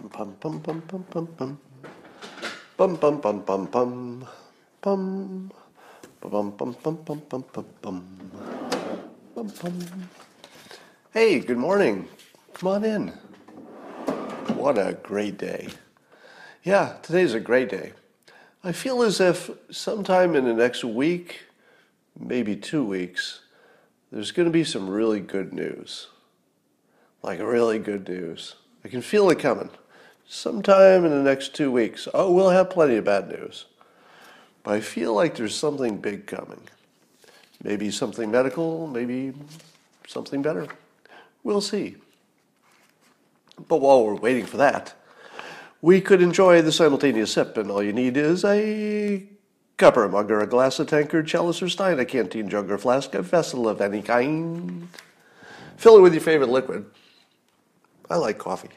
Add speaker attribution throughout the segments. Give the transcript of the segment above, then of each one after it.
Speaker 1: Bum bum bum bum bum bum bum. Bum bum bum bum bum. Bum. Bum bum bum bum bum bum bum. Bum. Hey, good morning. Come on in. What a great day. Yeah, today's a great day. I feel as if sometime in the next week, maybe two weeks, there's going to be some really good news. Like really good news. I can feel it coming. Sometime in the next two weeks. Oh, we'll have plenty of bad news. But I feel like there's something big coming. Maybe something medical, maybe something better. We'll see. But while we're waiting for that, we could enjoy the simultaneous sip, and all you need is a cup or a mug or a glass, a tankard, chalice or stein, a canteen, jug or flask, a vessel of any kind. Fill it with your favorite liquid. I like coffee.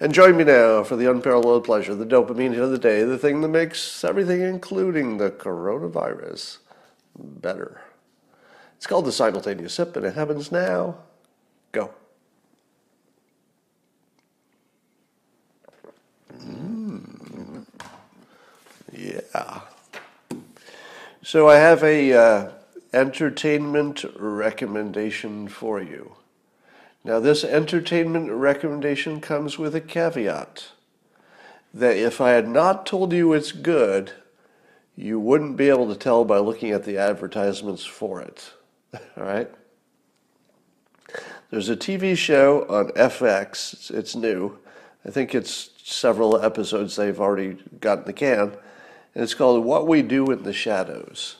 Speaker 1: And join me now for the unparalleled pleasure, the dopamine hit of the day, the thing that makes everything, including the coronavirus, better. It's called the simultaneous sip, and it happens now. Go. Mm. Yeah. So I have a uh, entertainment recommendation for you. Now, this entertainment recommendation comes with a caveat that if I had not told you it's good, you wouldn't be able to tell by looking at the advertisements for it. All right? There's a TV show on FX, it's, it's new. I think it's several episodes they've already got in the can, and it's called What We Do in the Shadows.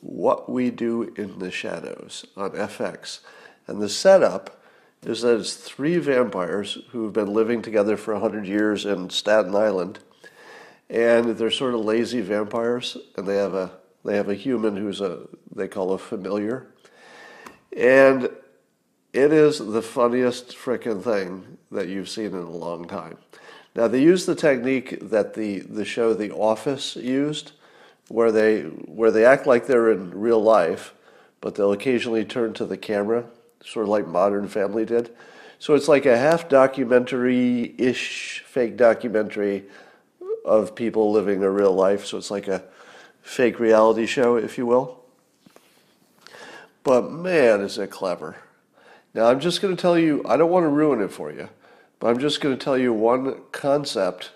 Speaker 1: What We Do in the Shadows on FX. And the setup is that it's three vampires who've been living together for 100 years in Staten Island. And they're sort of lazy vampires, and they have a they have a human who's a they call a familiar. And it is the funniest frickin' thing that you've seen in a long time. Now they use the technique that the, the show The Office used, where they where they act like they're in real life, but they'll occasionally turn to the camera sort of like Modern Family did. So it's like a half documentary ish, fake documentary of people living a real life. So it's like a fake reality show, if you will. But man, is it clever. Now, I'm just going to tell you, I don't want to ruin it for you, but I'm just going to tell you one concept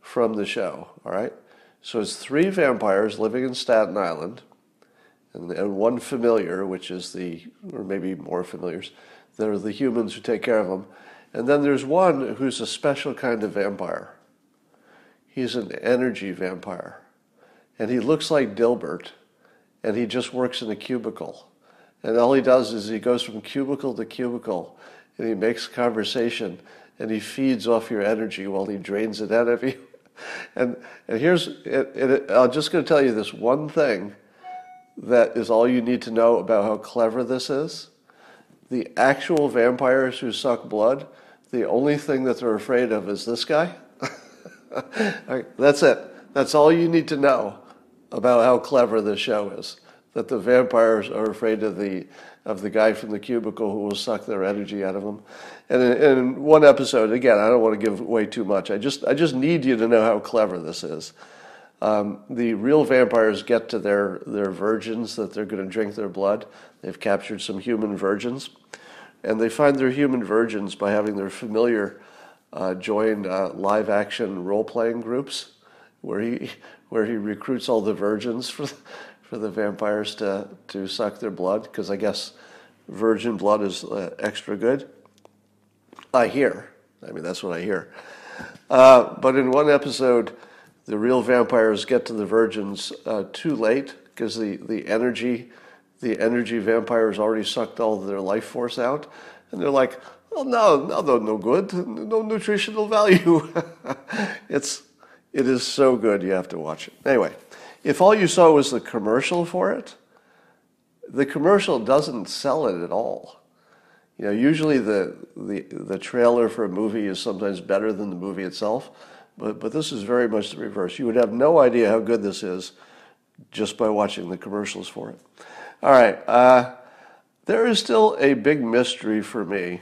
Speaker 1: from the show, all right? So it's three vampires living in Staten Island and, and one familiar, which is the, or maybe more familiars, that are the humans who take care of them. And then there's one who's a special kind of vampire. He's an energy vampire. And he looks like Dilbert, and he just works in a cubicle. And all he does is he goes from cubicle to cubicle, and he makes conversation, and he feeds off your energy while he drains it out of you. And, and here's, it, I'm just going to tell you this one thing that is all you need to know about how clever this is. The actual vampires who suck blood, the only thing that they're afraid of is this guy. That's it. That's all you need to know about how clever this show is. That the vampires are afraid of the of the guy from the cubicle who will suck their energy out of them. And in, in one episode, again, I don't want to give away too much. I just I just need you to know how clever this is. Um, the real vampires get to their, their virgins that they're going to drink their blood. They've captured some human virgins. And they find their human virgins by having their familiar uh, join uh, live action role playing groups where he, where he recruits all the virgins for, for the vampires to, to suck their blood, because I guess virgin blood is uh, extra good. I hear. I mean, that's what I hear. Uh, but in one episode, the real vampires get to the virgins uh, too late because the, the energy the energy vampires already sucked all their life force out. And they're like oh no no they're no good. No nutritional value. It's it is so good you have to watch it. Anyway if all you saw was the commercial for it the commercial doesn't sell it at all. You know usually the the, the trailer for a movie is sometimes better than the movie itself but, but this is very much the reverse. You would have no idea how good this is just by watching the commercials for it. All right. Uh, there is still a big mystery for me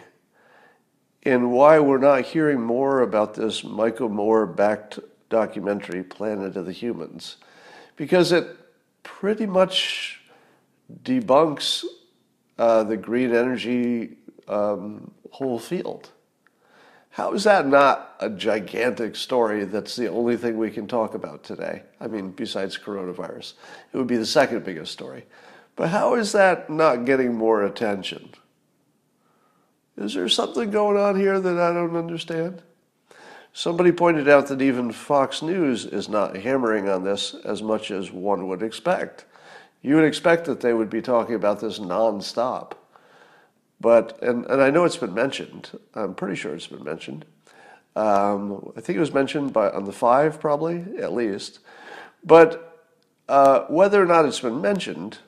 Speaker 1: in why we're not hearing more about this Michael Moore backed documentary, Planet of the Humans, because it pretty much debunks uh, the green energy um, whole field. How is that not a gigantic story that's the only thing we can talk about today? I mean, besides coronavirus, it would be the second biggest story. But how is that not getting more attention? Is there something going on here that I don't understand? Somebody pointed out that even Fox News is not hammering on this as much as one would expect. You would expect that they would be talking about this nonstop. But, and, and I know it's been mentioned, I'm pretty sure it's been mentioned. Um, I think it was mentioned by, on the five, probably, at least. But uh, whether or not it's been mentioned,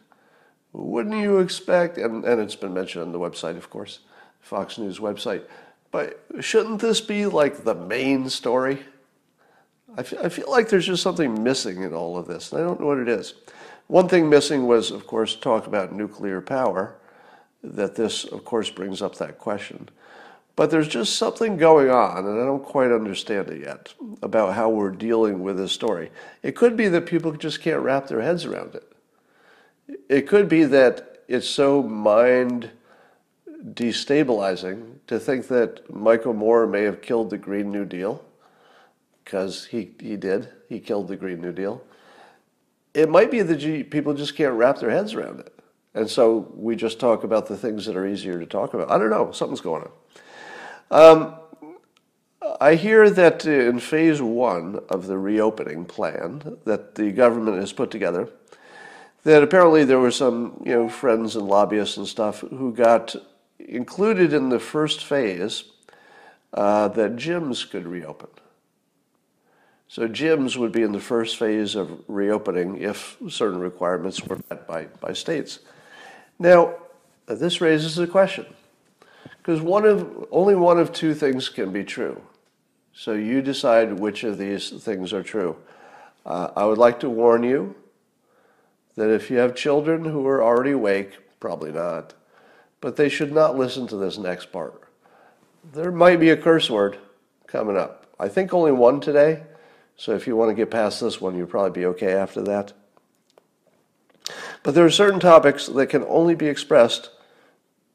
Speaker 1: wouldn't you expect, and, and it's been mentioned on the website, of course, Fox News website, but shouldn't this be like the main story? I feel, I feel like there's just something missing in all of this, and I don't know what it is. One thing missing was, of course, talk about nuclear power, that this, of course, brings up that question. But there's just something going on, and I don't quite understand it yet, about how we're dealing with this story. It could be that people just can't wrap their heads around it. It could be that it's so mind destabilizing to think that Michael Moore may have killed the Green New Deal, because he, he did. He killed the Green New Deal. It might be that people just can't wrap their heads around it. And so we just talk about the things that are easier to talk about. I don't know. Something's going on. Um, I hear that in phase one of the reopening plan that the government has put together, that apparently there were some you know friends and lobbyists and stuff who got included in the first phase uh, that gyms could reopen. So gyms would be in the first phase of reopening if certain requirements were met by, by states. Now, this raises a question because one of only one of two things can be true. So you decide which of these things are true. Uh, I would like to warn you that if you have children who are already awake, probably not, but they should not listen to this next part. There might be a curse word coming up. I think only one today, so if you want to get past this one, you'll probably be okay after that. But there are certain topics that can only be expressed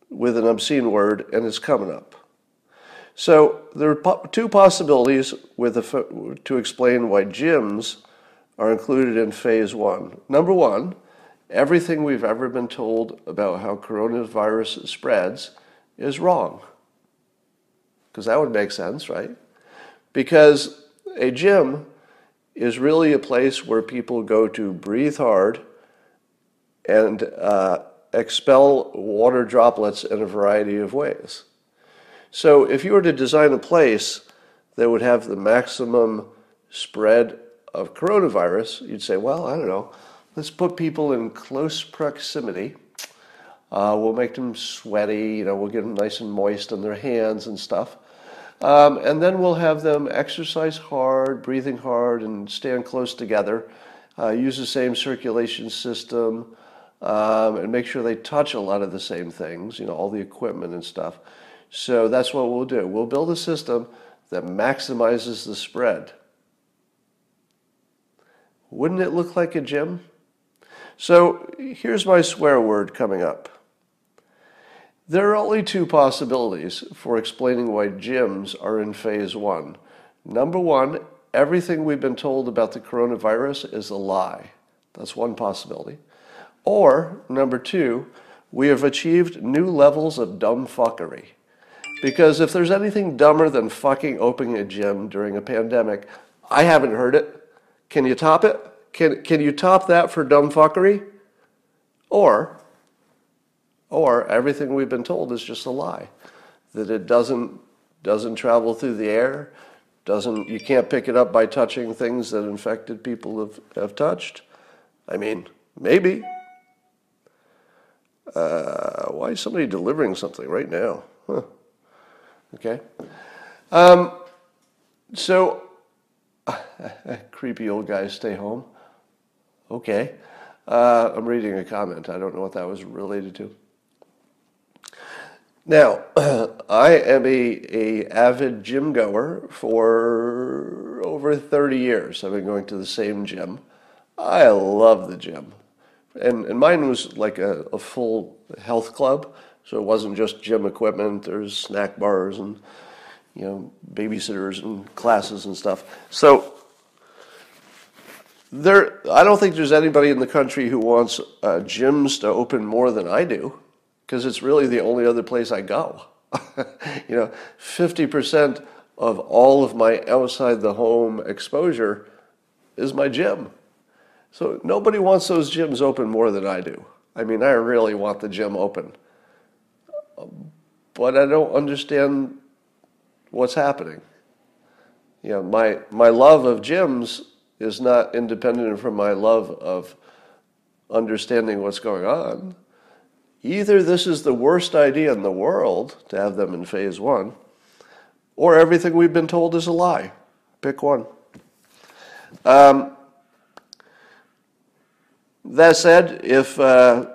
Speaker 1: with an obscene word, and it's coming up. So there are two possibilities with the, to explain why gyms are included in phase one. Number one, everything we've ever been told about how coronavirus spreads is wrong. Because that would make sense, right? Because a gym is really a place where people go to breathe hard and uh, expel water droplets in a variety of ways. So if you were to design a place that would have the maximum spread of coronavirus, you'd say, well, I don't know, let's put people in close proximity. Uh, we'll make them sweaty, you know, we'll get them nice and moist on their hands and stuff. Um, and then we'll have them exercise hard, breathing hard, and stand close together. Uh, use the same circulation system, um, and make sure they touch a lot of the same things, you know, all the equipment and stuff. So that's what we'll do. We'll build a system that maximizes the spread. Wouldn't it look like a gym? So here's my swear word coming up. There are only two possibilities for explaining why gyms are in phase one. Number one, everything we've been told about the coronavirus is a lie. That's one possibility. Or, number two, we have achieved new levels of dumb fuckery. Because if there's anything dumber than fucking opening a gym during a pandemic, I haven't heard it. Can you top it? Can, can you top that for dumb fuckery? Or, or everything we've been told is just a lie. That it doesn't, doesn't travel through the air, doesn't, you can't pick it up by touching things that infected people have, have touched. I mean, maybe. Uh, why is somebody delivering something right now? Huh. Okay. Um, so, creepy old guys stay home. Okay. Uh, I'm reading a comment. I don't know what that was related to. Now, I am a, a avid gym goer for over 30 years. I've been going to the same gym. I love the gym. And, and mine was like a, a full health club, so it wasn't just gym equipment. There's snack bars and you know babysitters and classes and stuff. So there, I don't think there's anybody in the country who wants uh, gyms to open more than I do because it's really the only other place I go. you know, 50% of all of my outside the home exposure is my gym. So nobody wants those gyms open more than I do. I mean, I really want the gym open. But I don't understand what's happening. You know, my, my love of gyms is not independent from my love of understanding what's going on. Either this is the worst idea in the world to have them in phase one, or everything we've been told is a lie. Pick one. Um, that said, if uh,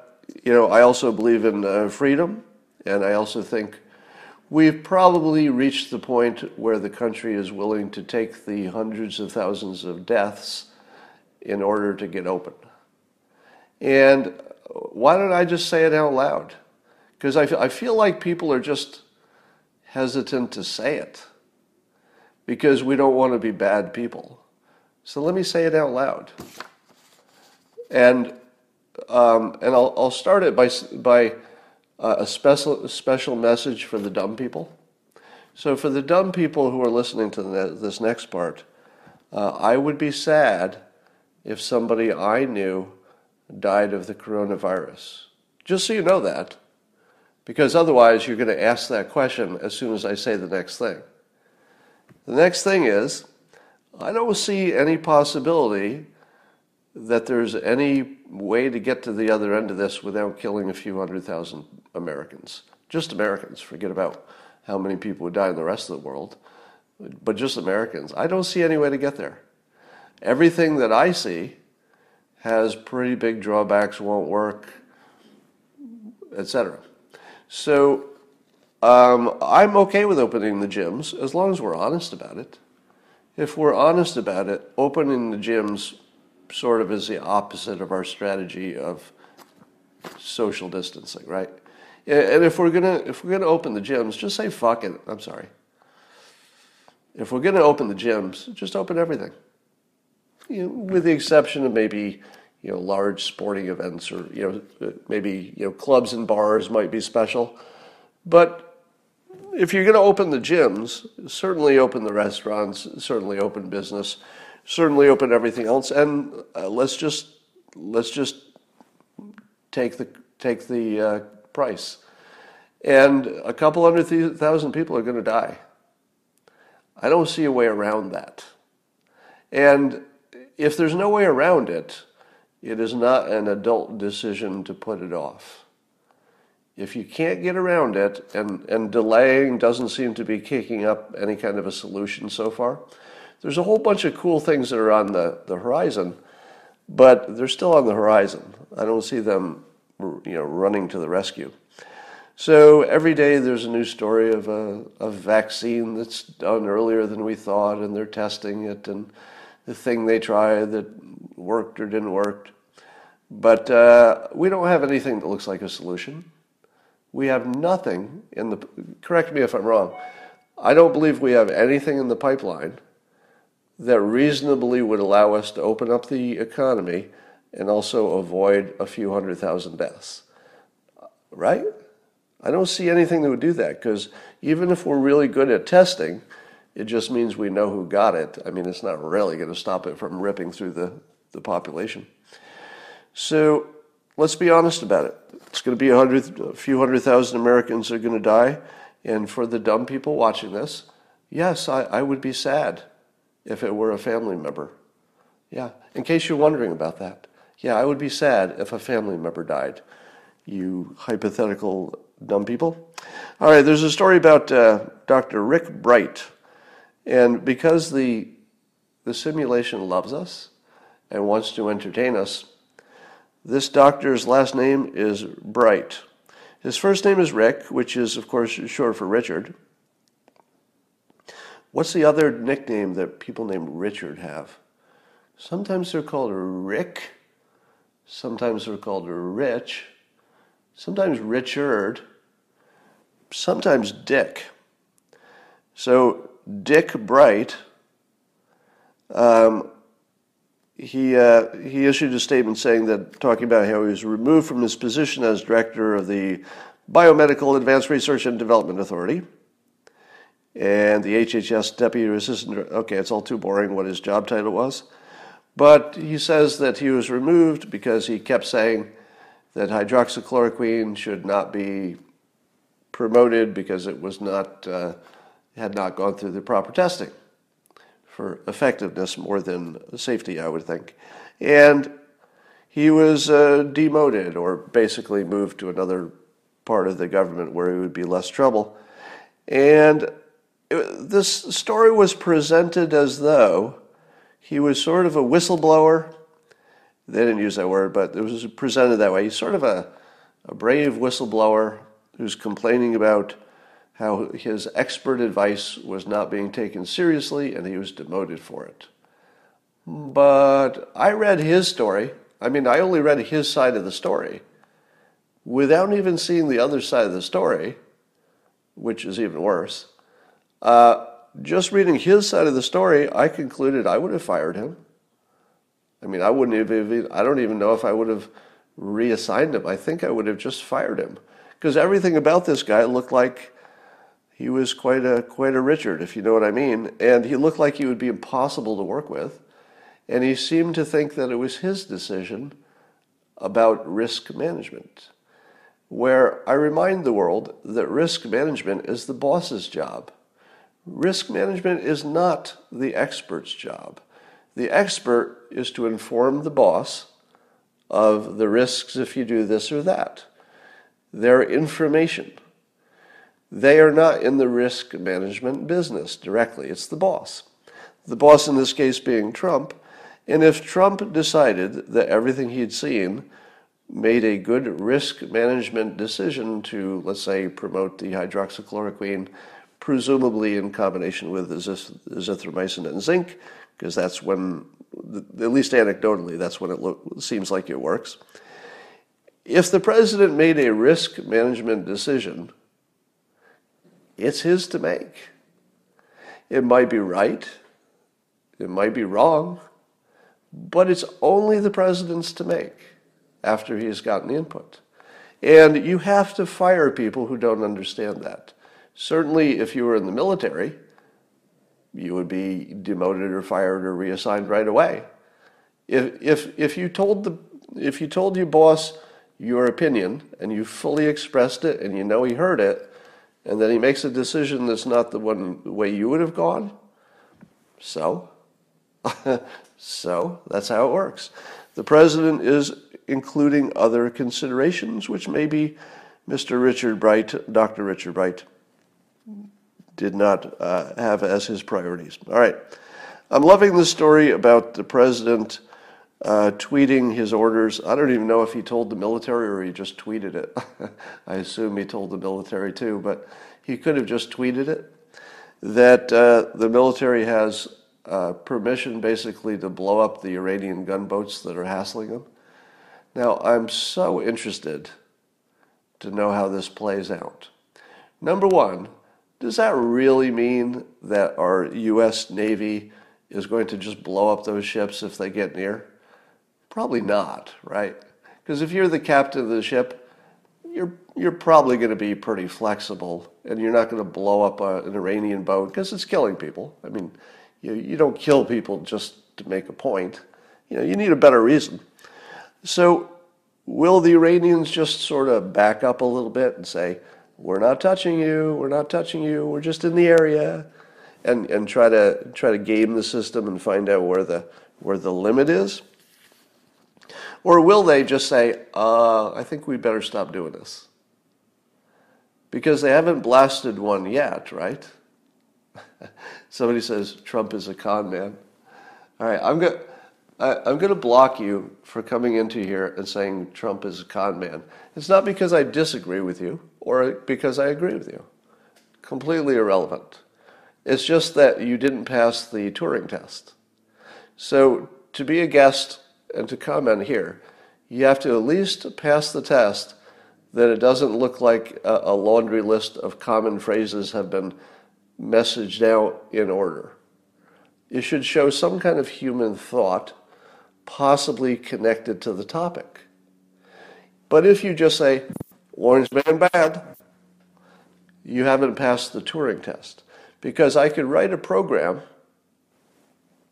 Speaker 1: you know, I also believe in uh, freedom, and I also think we've probably reached the point where the country is willing to take the hundreds of thousands of deaths in order to get open. And why don't I just say it out loud? Because I, I feel like people are just hesitant to say it because we don't want to be bad people. So let me say it out loud. And, um, and I'll, I'll start it by, by uh, a special, special message for the dumb people. So, for the dumb people who are listening to the, this next part, uh, I would be sad if somebody I knew died of the coronavirus. Just so you know that, because otherwise you're going to ask that question as soon as I say the next thing. The next thing is, I don't see any possibility that there's any way to get to the other end of this without killing a few hundred thousand Americans. Just Americans, forget about how many people would die in the rest of the world, but just Americans. I don't see any way to get there. Everything that I see has pretty big drawbacks, won't work, etc. So um, I'm okay with opening the gyms as long as we're honest about it. If we're honest about it, opening the gyms sort of is the opposite of our strategy of social distancing, right? And if we're gonna if we're gonna open the gyms, just say fuck it. I'm sorry. If we're gonna open the gyms, just open everything you know, with the exception of maybe you know large sporting events or you know maybe you know clubs and bars might be special, but if you're going to open the gyms, certainly open the restaurants, certainly open business, certainly open everything else, and uh, let's just let's just take the take the uh, price, and a couple hundred thousand people are going to die. I don't see a way around that, and if there's no way around it, it is not an adult decision to put it off. If you can't get around it, and, and delaying doesn't seem to be kicking up any kind of a solution so far, there's a whole bunch of cool things that are on the, the horizon, but they're still on the horizon. I don't see them you know, running to the rescue. So every day there's a new story of a, a vaccine that's done earlier than we thought, and they're testing it, and the thing they tried that worked or didn't work. But uh, we don't have anything that looks like a solution. We have nothing in the, correct me if I'm wrong, I don't believe we have anything in the pipeline that reasonably would allow us to open up the economy and also avoid a few hundred thousand deaths. Right? I don't see anything that would do that because even if we're really good at testing, it just means we know who got it. I mean, it's not really going to stop it from ripping through the, the population. So let's be honest about it. It's going to be a, hundred, a few hundred thousand Americans are going to die. And for the dumb people watching this, yes, I, I would be sad if it were a family member. Yeah, in case you're wondering about that. Yeah, I would be sad if a family member died. You hypothetical dumb people. All right, there's a story about uh, Dr. Rick Bright. And because the, the simulation loves us and wants to entertain us, this doctor's last name is Bright. His first name is Rick, which is, of course, short for Richard. What's the other nickname that people named Richard have? Sometimes they're called Rick. Sometimes they're called Rich. Sometimes Richard. Sometimes Dick. So Dick Bright, um, he uh, he issued a statement saying that talking about how he was removed from his position as director of the Biomedical Advanced Research and Development Authority and the HHS deputy assistant. Okay, it's all too boring what his job title was. But he says that he was removed because he kept saying that hydroxychloroquine should not be promoted because it was not uh, had not gone through the proper testing for effectiveness more than safety, I would think. And he was uh, demoted or basically moved to another part of the government where he would be less trouble. And this story was presented as though he was sort of a whistleblower. They didn't use that word, but it was presented that way. He's sort of a, a brave whistleblower who's complaining about how his expert advice was not being taken seriously and he was demoted for it. But I read his story. I mean, I only read his side of the story without even seeing the other side of the story, which is even worse. Uh, just reading his side of the story, I concluded I would have fired him. I mean, I wouldn't even, I don't even know if I would have reassigned him. I think I would have just fired him. Because everything about this guy looked like he was quite a, quite a Richard, if you know what I mean. And he looked like he would be impossible to work with. And he seemed to think that it was his decision about risk management, where I remind the world that risk management is the boss's job. Risk management is not the expert's job. The expert is to inform the boss of the risks if you do this or that. They're information. They are not in the risk management business directly, it's the boss. The boss in this case being Trump. And if Trump decided that everything he'd seen made a good risk management decision to, let's say, promote the hydroxychloroquine presumably in combination with azithromycin and zinc, because that's when, at least anecdotally, that's when it seems like it works. If the president made a risk management decision, it's his to make. It might be right, it might be wrong, but it's only the president's to make after he's gotten input. And you have to fire people who don't understand that. Certainly, if you were in the military, you would be demoted or fired or reassigned right away. If, if, if, you told the, if you told your boss your opinion and you fully expressed it and you know he heard it, and then he makes a decision that's not the one the way you would have gone, so, so that's how it works. The president is including other considerations, which maybe Mr. Richard Bright, Dr. Richard Bright, did not uh, have as his priorities. All right. I'm loving the story about the president uh, tweeting his orders. I don't even know if he told the military or he just tweeted it. I assume he told the military too, but he could have just tweeted it. That uh, the military has uh, permission basically to blow up the Iranian gunboats that are hassling them. Now, I'm so interested to know how this plays out. Number one, does that really mean that our U.S. Navy is going to just blow up those ships if they get near? Probably not, right? Because if you're the captain of the ship, you're you're probably going to be pretty flexible, and you're not going to blow up a, an Iranian boat because it's killing people. I mean, you you don't kill people just to make a point. You know, you need a better reason. So, will the Iranians just sort of back up a little bit and say, we're not touching you, we're not touching you, we're just in the area, and, and try to try to game the system and find out where the where the limit is? Or will they just say, uh, I think we better stop doing this? Because they haven't blasted one yet, right? Somebody says Trump is a con man. All right, I'm going I'm going to block you for coming into here and saying Trump is a con man. It's not because I disagree with you or because I agree with you. Completely irrelevant. It's just that you didn't pass the Turing test. So to be a guest and to comment here, you have to at least pass the test that it doesn't look like a, laundry list of common phrases have been messaged out in order. It should show some kind of human thought, possibly connected to the topic. But if you just say, Orange Man bad, you haven't passed the Turing test. Because I could write a program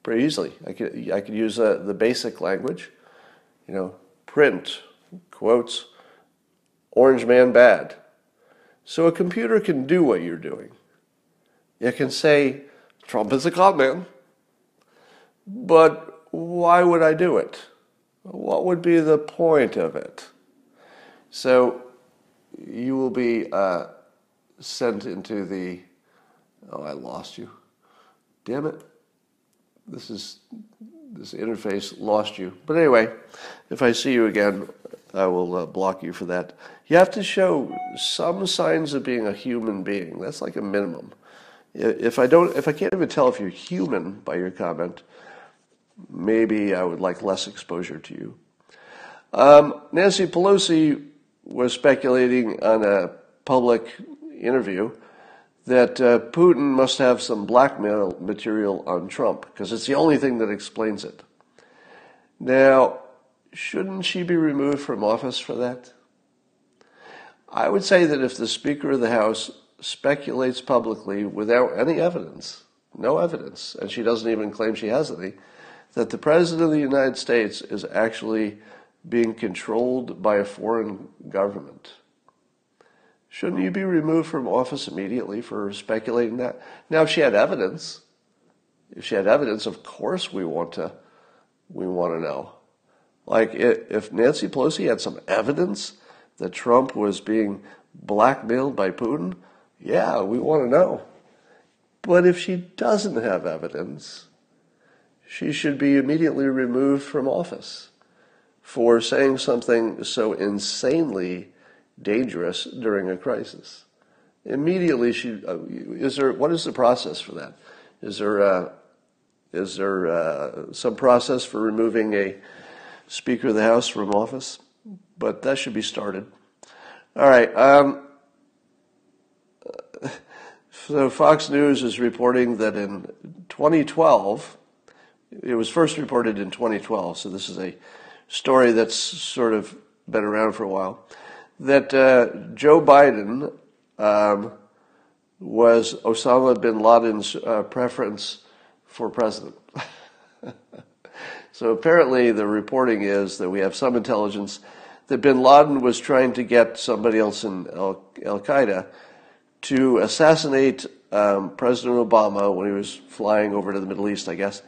Speaker 1: pretty easily. I could, I could use uh, the basic language, you know, print, quotes, Orange Man bad. So a computer can do what you're doing. It can say, Trump is a con man. But why would I do it? What would be the point of it? So you will be uh, sent into the. Oh, I lost you. Damn it. This is this interface lost you. But anyway, if I see you again, I will uh, block you for that. You have to show some signs of being a human being. That's like a minimum. If I don't, if I can't even tell if you're human by your comment, maybe I would like less exposure to you. Um, Nancy Pelosi was speculating on a public interview that uh, Putin must have some blackmail material on Trump because it's the only thing that explains it. Now, shouldn't she be removed from office for that? I would say that if the Speaker of the House speculates publicly without any evidence, no evidence, and she doesn't even claim she has any, that the President of the United States is actually being controlled by a foreign government. Shouldn't you be removed from office immediately for speculating that? Now, if she had evidence, if she had evidence, of course we want to, we want to know. Like if Nancy Pelosi had some evidence that Trump was being blackmailed by Putin, yeah, we want to know. But if she doesn't have evidence, she should be immediately removed from office for saying something so insanely dangerous during a crisis. Immediately, she uh, is there. What is the process for that? Is there uh, is there uh, some process for removing a Speaker of the House from office? But that should be started. All right. Um, so Fox News is reporting that in 2012, it was first reported in 2012, so this is a story that's sort of been around for a while, that uh, Joe Biden um, was Osama bin Laden's uh, preference for president. so apparently, the reporting is that we have some intelligence that bin Laden was trying to get somebody else in Al Qaeda to assassinate um, President Obama when he was flying over to the Middle East, I guess,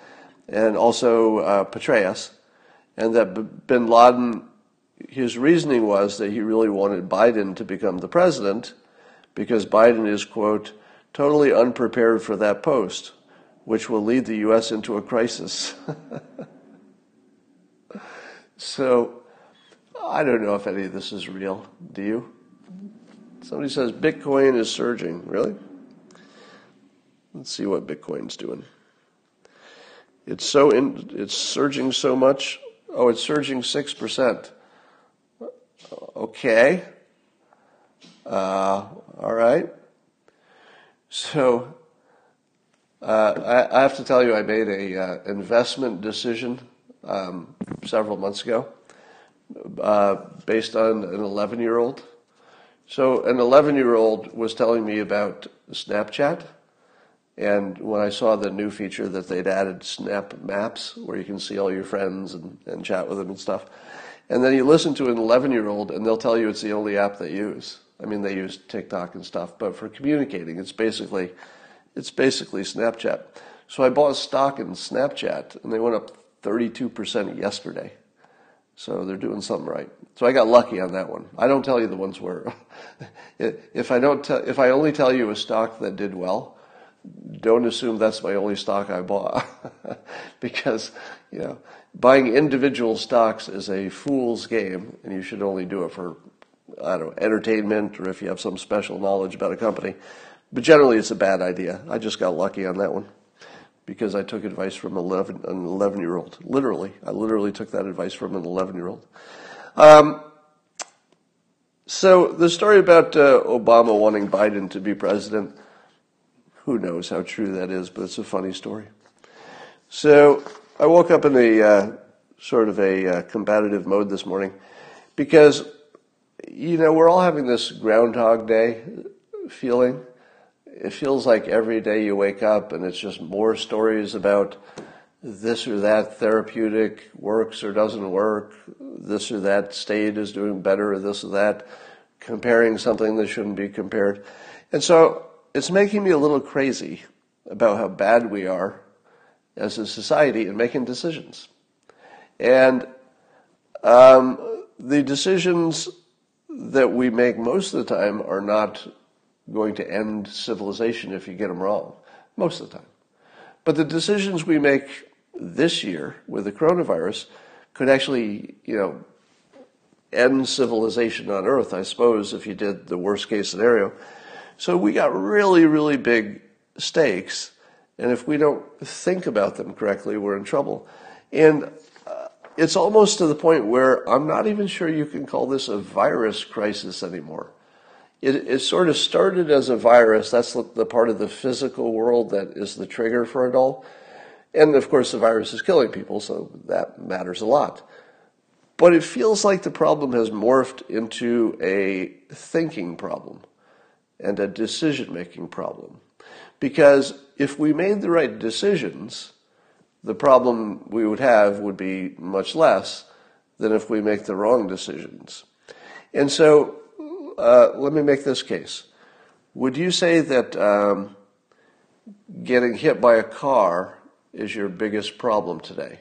Speaker 1: and also uh, Petraeus, and that bin Laden, his reasoning was that he really wanted Biden to become the president because Biden is, quote, totally unprepared for that post, which will lead the U.S. into a crisis. so I don't know if any of this is real. Do you? Somebody says Bitcoin is surging. Really? Let's see what Bitcoin's doing. It's so in, it's surging so much. Oh, it's surging six percent. Okay. Uh, all right. So uh, I, I, have to tell you, I made a uh, investment decision um, several months ago uh, based on an 11 year old so an 11 year old was telling me about Snapchat. And when I saw the new feature that they'd added Snap Maps, where you can see all your friends and, and chat with them and stuff. And then you listen to an 11 year old and they'll tell you it's the only app they use. I mean, they use TikTok and stuff, but for communicating, it's basically, it's basically Snapchat. So I bought stock in Snapchat and they went up 32% yesterday. So they're doing something right. So I got lucky on that one. I don't tell you the ones where, if I don't, if I only tell you a stock that did well, don't assume that's my only stock I bought. because you know buying individual stocks is a fool's game, and you should only do it for I don't know entertainment or if you have some special knowledge about a company. But generally, it's a bad idea. I just got lucky on that one because I took advice from 11, an 11 year old. Literally, I literally took that advice from an 11 year old. Um, so the story about uh, Obama wanting Biden to be president, who knows how true that is, but it's a funny story. So I woke up in a uh, sort of a uh, combative mode this morning because, you know, we're all having this Groundhog Day feeling. It feels like every day you wake up and it's just more stories about this or that therapeutic works or doesn't work, this or that state is doing better or this or that, comparing something that shouldn't be compared. And so it's making me a little crazy about how bad we are as a society in making decisions. And um, the decisions that we make most of the time are not going to end civilization if you get them wrong, most of the time. But the decisions we make this year with the coronavirus could actually, you know, end civilization on Earth, I suppose, if you did the worst case scenario. So we got really, really big stakes. And if we don't think about them correctly, we're in trouble. And uh, it's almost to the point where I'm not even sure you can call this a virus crisis anymore. It, it sort of started as a virus. That's the part of the physical world that is the trigger for it all. And of course, the virus is killing people, so that matters a lot. But it feels like the problem has morphed into a thinking problem and a decision making problem. Because if we made the right decisions, the problem we would have would be much less than if we make the wrong decisions. And so, uh, let me make this case. Would you say that um, getting hit by a car is your biggest problem today,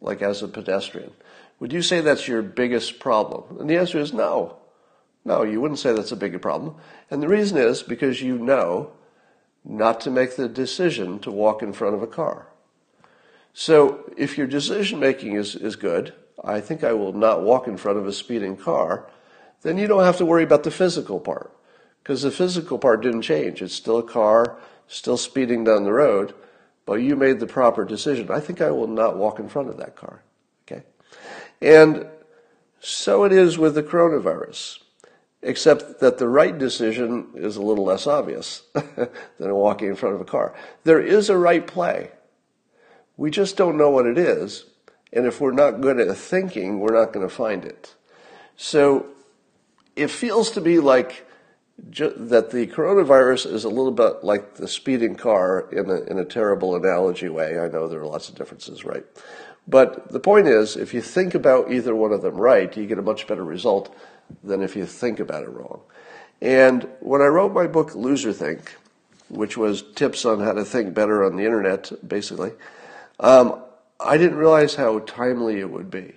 Speaker 1: like as a pedestrian? Would you say that's your biggest problem? And the answer is no. No, you wouldn't say that's a bigger problem. And the reason is because you know not to make the decision to walk in front of a car. So if your decision making is, is good, I think I will not walk in front of a speeding car, then you don't have to worry about the physical part. Because the physical part didn't change. It's still a car, still speeding down the road, but you made the proper decision. I think I will not walk in front of that car. Okay? And so it is with the coronavirus, except that the right decision is a little less obvious than walking in front of a car. There is a right play. We just don't know what it is. And if we're not good at thinking, we're not going to find it. So it feels to me like that the coronavirus is a little bit like the speeding car in a, in a terrible analogy way. I know there are lots of differences, right? But the point is, if you think about either one of them right, you get a much better result than if you think about it wrong. And when I wrote my book, Loser Think, which was tips on how to think better on the internet, basically, um, I didn't realize how timely it would be.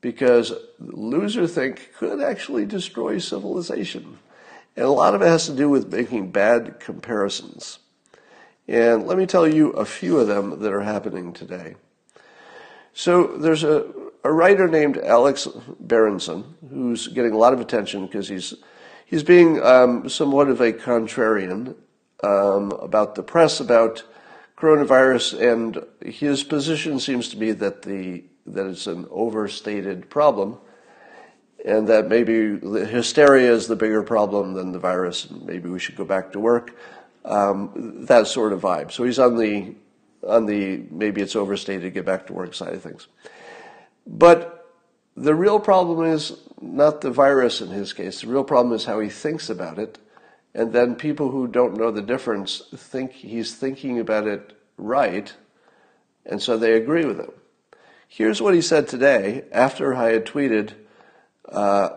Speaker 1: Because loser think could actually destroy civilization. And a lot of it has to do with making bad comparisons. And let me tell you a few of them that are happening today. So there's a, a writer named Alex Berenson who's getting a lot of attention because he's he's being um, somewhat of a contrarian um, about the press about coronavirus, and his position seems to be that the that it's an overstated problem and that maybe the hysteria is the bigger problem than the virus, and maybe we should go back to work. Um, that sort of vibe. So he's on the on the maybe it's overstated get back to work side of things. But the real problem is not the virus in his case. The real problem is how he thinks about it. And then people who don't know the difference think he's thinking about it right, and so they agree with him. Here's what he said today after I had tweeted uh,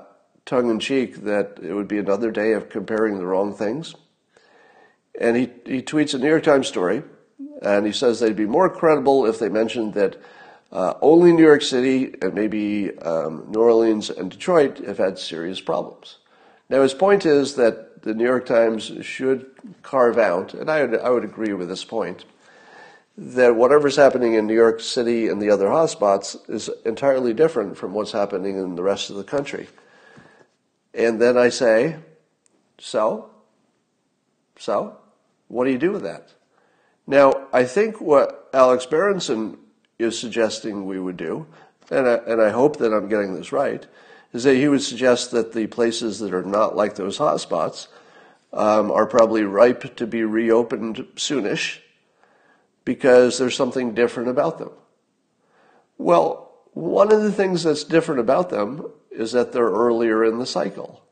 Speaker 1: tongue in cheek that it would be another day of comparing the wrong things. And he, he tweets a New York Times story, and he says they'd be more credible if they mentioned that uh, only New York City and maybe um, New Orleans and Detroit have had serious problems. Now, his point is that the New York Times should carve out, and I would, I would agree with this point, that whatever's happening in New York City and the other hotspots is entirely different from what's happening in the rest of the country. And then I say, so? So? What do you do with that? Now, I think what Alex Berenson is suggesting we would do, and I, and I hope that I'm getting this right, is that he would suggest that the places that are not like those hotspots um, are probably ripe to be reopened soonish because there's something different about them. Well, one of the things that's different about them is that they're earlier in the cycle.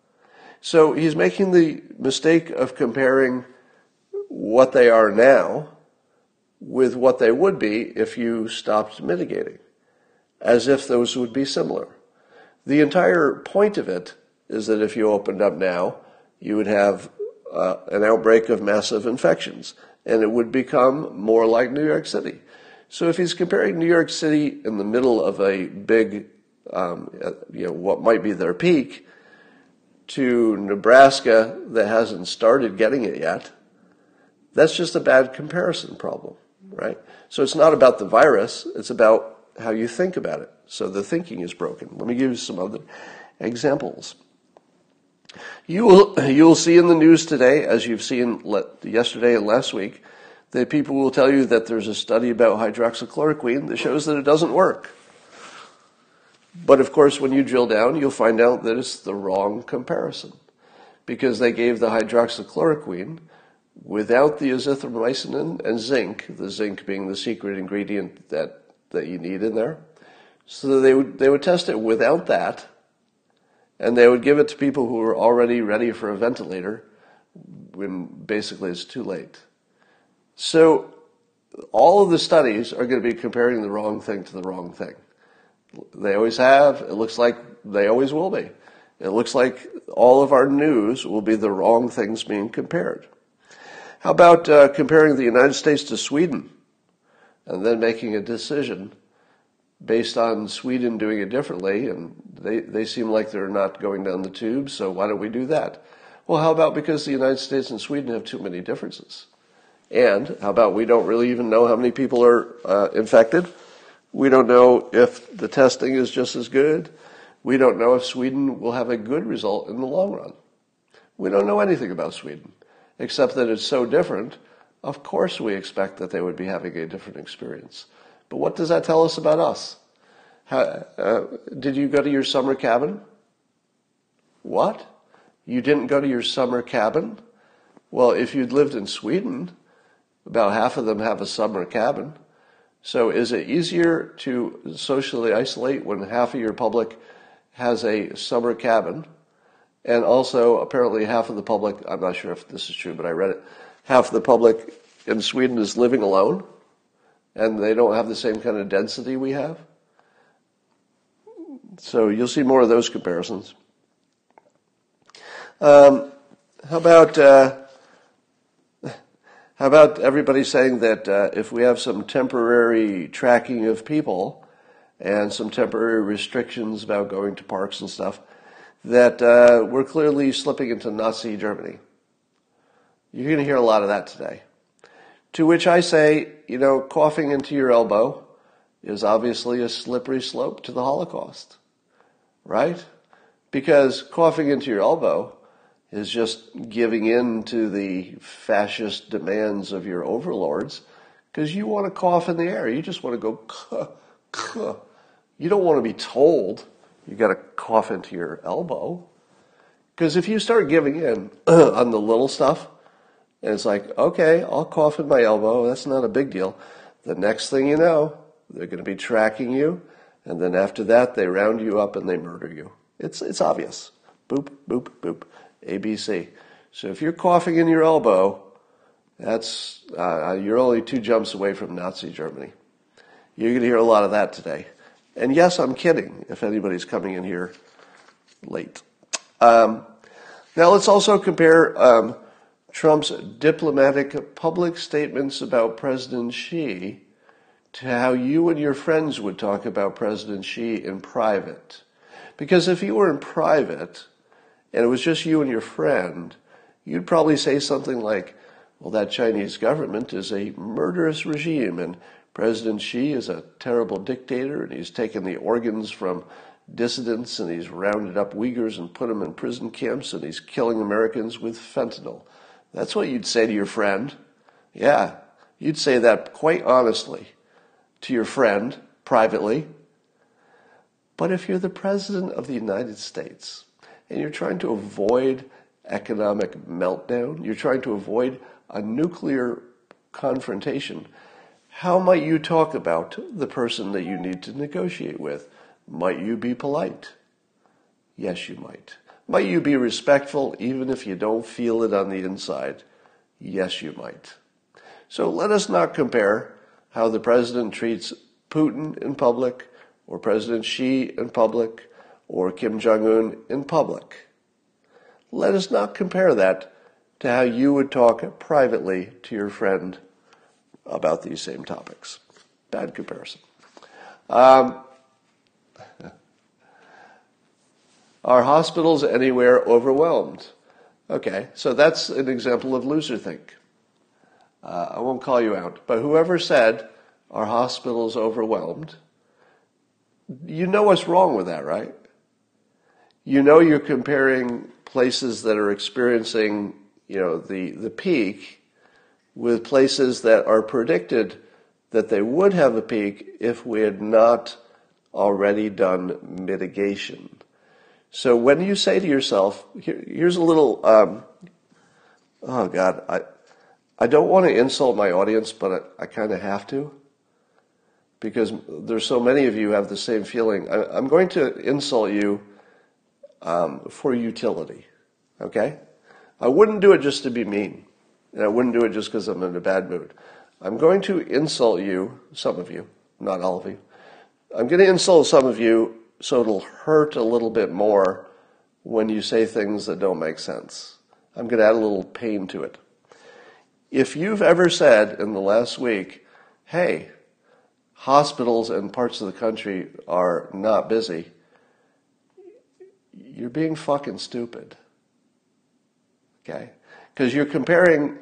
Speaker 1: So he's making the mistake of comparing what they are now with what they would be if you stopped mitigating, as if those would be similar. The entire point of it is that if you opened up now, you would have uh, an outbreak of massive infections, and it would become more like New York City. So if he's comparing New York City in the middle of a big, um, you know, what might be their peak, to Nebraska that hasn't started getting it yet, that's just a bad comparison problem, right? So it's not about the virus, it's about how you think about it. So the thinking is broken. Let me give you some other examples. You will, you will see in the news today, as you've seen yesterday and last week, that people will tell you that there's a study about hydroxychloroquine that shows that it doesn't work. But of course, when you drill down, you'll find out that it's the wrong comparison because they gave the hydroxychloroquine without the azithromycin and zinc, the zinc being the secret ingredient that, that you need in there. So they would, they would test it without that and they would give it to people who were already ready for a ventilator when basically it's too late. So all of the studies are going to be comparing the wrong thing to the wrong thing. They always have. It looks like they always will be. It looks like all of our news will be the wrong things being compared. How about uh, comparing the United States to Sweden and then making a decision based on Sweden doing it differently, and they, they seem like they're not going down the tube, so why don't we do that? Well, how about because the United States and Sweden have too many differences? And how about we don't really even know how many people are uh, infected? We don't know if the testing is just as good. We don't know if Sweden will have a good result in the long run. We don't know anything about Sweden, except that it's so different. Of course, we expect that they would be having a different experience. But what does that tell us about us? How, uh, did you go to your summer cabin? What? You didn't go to your summer cabin? Well, if you'd lived in Sweden, about half of them have a summer cabin. So is it easier to socially isolate when half of your public has a summer cabin? And also, apparently, half of the public, I'm not sure if this is true, but I read it, half of the public in Sweden is living alone and they don't have the same kind of density we have. So you'll see more of those comparisons. Um, how about uh, how about everybody saying that uh, if we have some temporary tracking of people and some temporary restrictions about going to parks and stuff, that uh, we're clearly slipping into Nazi Germany? You're going to hear a lot of that today. To which I say, you know, coughing into your elbow is obviously a slippery slope to the Holocaust, right? Because coughing into your elbow is just giving in to the fascist demands of your overlords because you want to cough in the air. You just want to go, kuh, kuh. You don't want to be told you got to cough into your elbow. Because if you start giving in on the little stuff, and it's like, okay, I'll cough in my elbow. That's not a big deal. The next thing you know, they're going to be tracking you. And then after that, they round you up and they murder you. It's, it's obvious. Boop, boop, boop. ABC. So if you're coughing in your elbow, that's, uh, you're only two jumps away from Nazi Germany. You're going to hear a lot of that today. And yes, I'm kidding if anybody's coming in here late. Um, now let's also compare um, Trump's diplomatic public statements about President Xi to how you and your friends would talk about President Xi in private. Because if you were in private and it was just you and your friend, you'd probably say something like, Well, that Chinese government is a murderous regime, and President Xi is a terrible dictator, and he's taken the organs from dissidents, and he's rounded up Uyghurs and put them in prison camps, and he's killing Americans with fentanyl. That's what you'd say to your friend. Yeah, you'd say that quite honestly to your friend privately. But if you're the President of the United States and you're trying to avoid economic meltdown, you're trying to avoid a nuclear confrontation, how might you talk about the person that you need to negotiate with? Might you be polite? Yes, you might. Might you be respectful even if you don't feel it on the inside? Yes, you might. So let us not compare how the president treats Putin in public, or President Xi in public, or Kim Jong un in public. Let us not compare that to how you would talk privately to your friend about these same topics. Bad comparison. Um, are hospitals anywhere overwhelmed? Okay, so that's an example of loser think. Uh, I won't call you out, but whoever said, Are hospitals overwhelmed? You know what's wrong with that, right? You know you're comparing places that are experiencing, you know, the, the peak with places that are predicted that they would have a peak if we had not already done mitigation. So when you say to yourself, here, here's a little, um, oh God, I, I don't want to insult my audience, but I, I kind of have to because there's so many of you have the same feeling. I, am going to insult you um, for utility, okay? I wouldn't do it just to be mean, and I wouldn't do it just because I'm in a bad mood. I'm going to insult you, some of you, not all of you. I'm going to insult some of you so it'll hurt a little bit more when you say things that don't make sense. I'm going to add a little pain to it. If you've ever said in the last week, hey, hospitals and parts of the country are not busy, you're being fucking stupid. Okay? Because you're comparing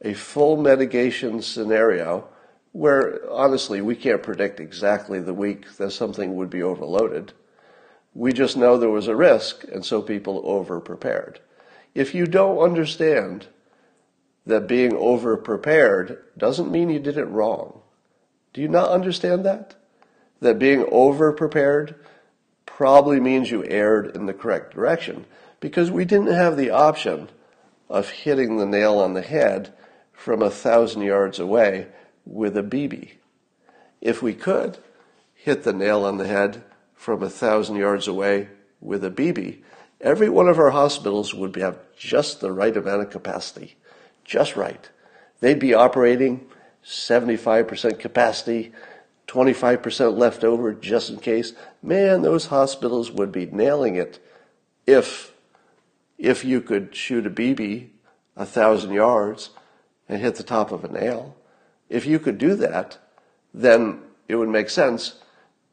Speaker 1: a full mitigation scenario where honestly we can't predict exactly the week that something would be overloaded. We just know there was a risk, and so people over prepared. If you don't understand that being over prepared doesn't mean you did it wrong. Do you not understand that? That being over prepared probably means you erred in the correct direction because we didn't have the option of hitting the nail on the head from a thousand yards away with a BB. If we could hit the nail on the head from a thousand yards away with a BB, every one of our hospitals would have just the right amount of capacity just right. They'd be operating 75% capacity, 25% left over just in case. Man, those hospitals would be nailing it if if you could shoot a BB a thousand yards and hit the top of a nail. If you could do that, then it would make sense